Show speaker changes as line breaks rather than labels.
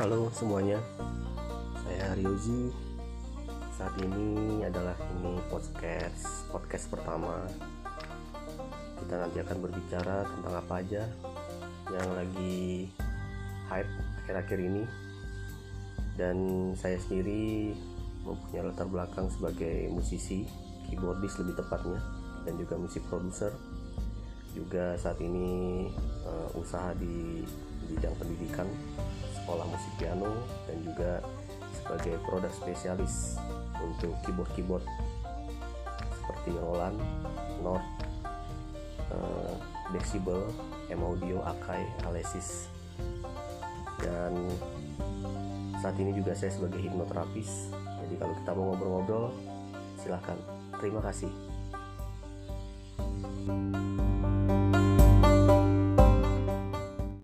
Halo semuanya, saya Ryoji. Saat ini adalah ini podcast podcast pertama. Kita nanti akan berbicara tentang apa aja yang lagi hype akhir-akhir ini. Dan saya sendiri mempunyai latar belakang sebagai musisi, keyboardis lebih tepatnya, dan juga musik produser. Juga saat ini uh, usaha di bidang pendidikan musik piano dan juga sebagai produk spesialis untuk keyboard-keyboard seperti Roland, Nord, uh, Decibel, M Audio, Akai, Alesis. Dan saat ini juga saya sebagai hipnoterapis. Jadi kalau kita mau ngobrol-ngobrol silahkan. Terima kasih. thank you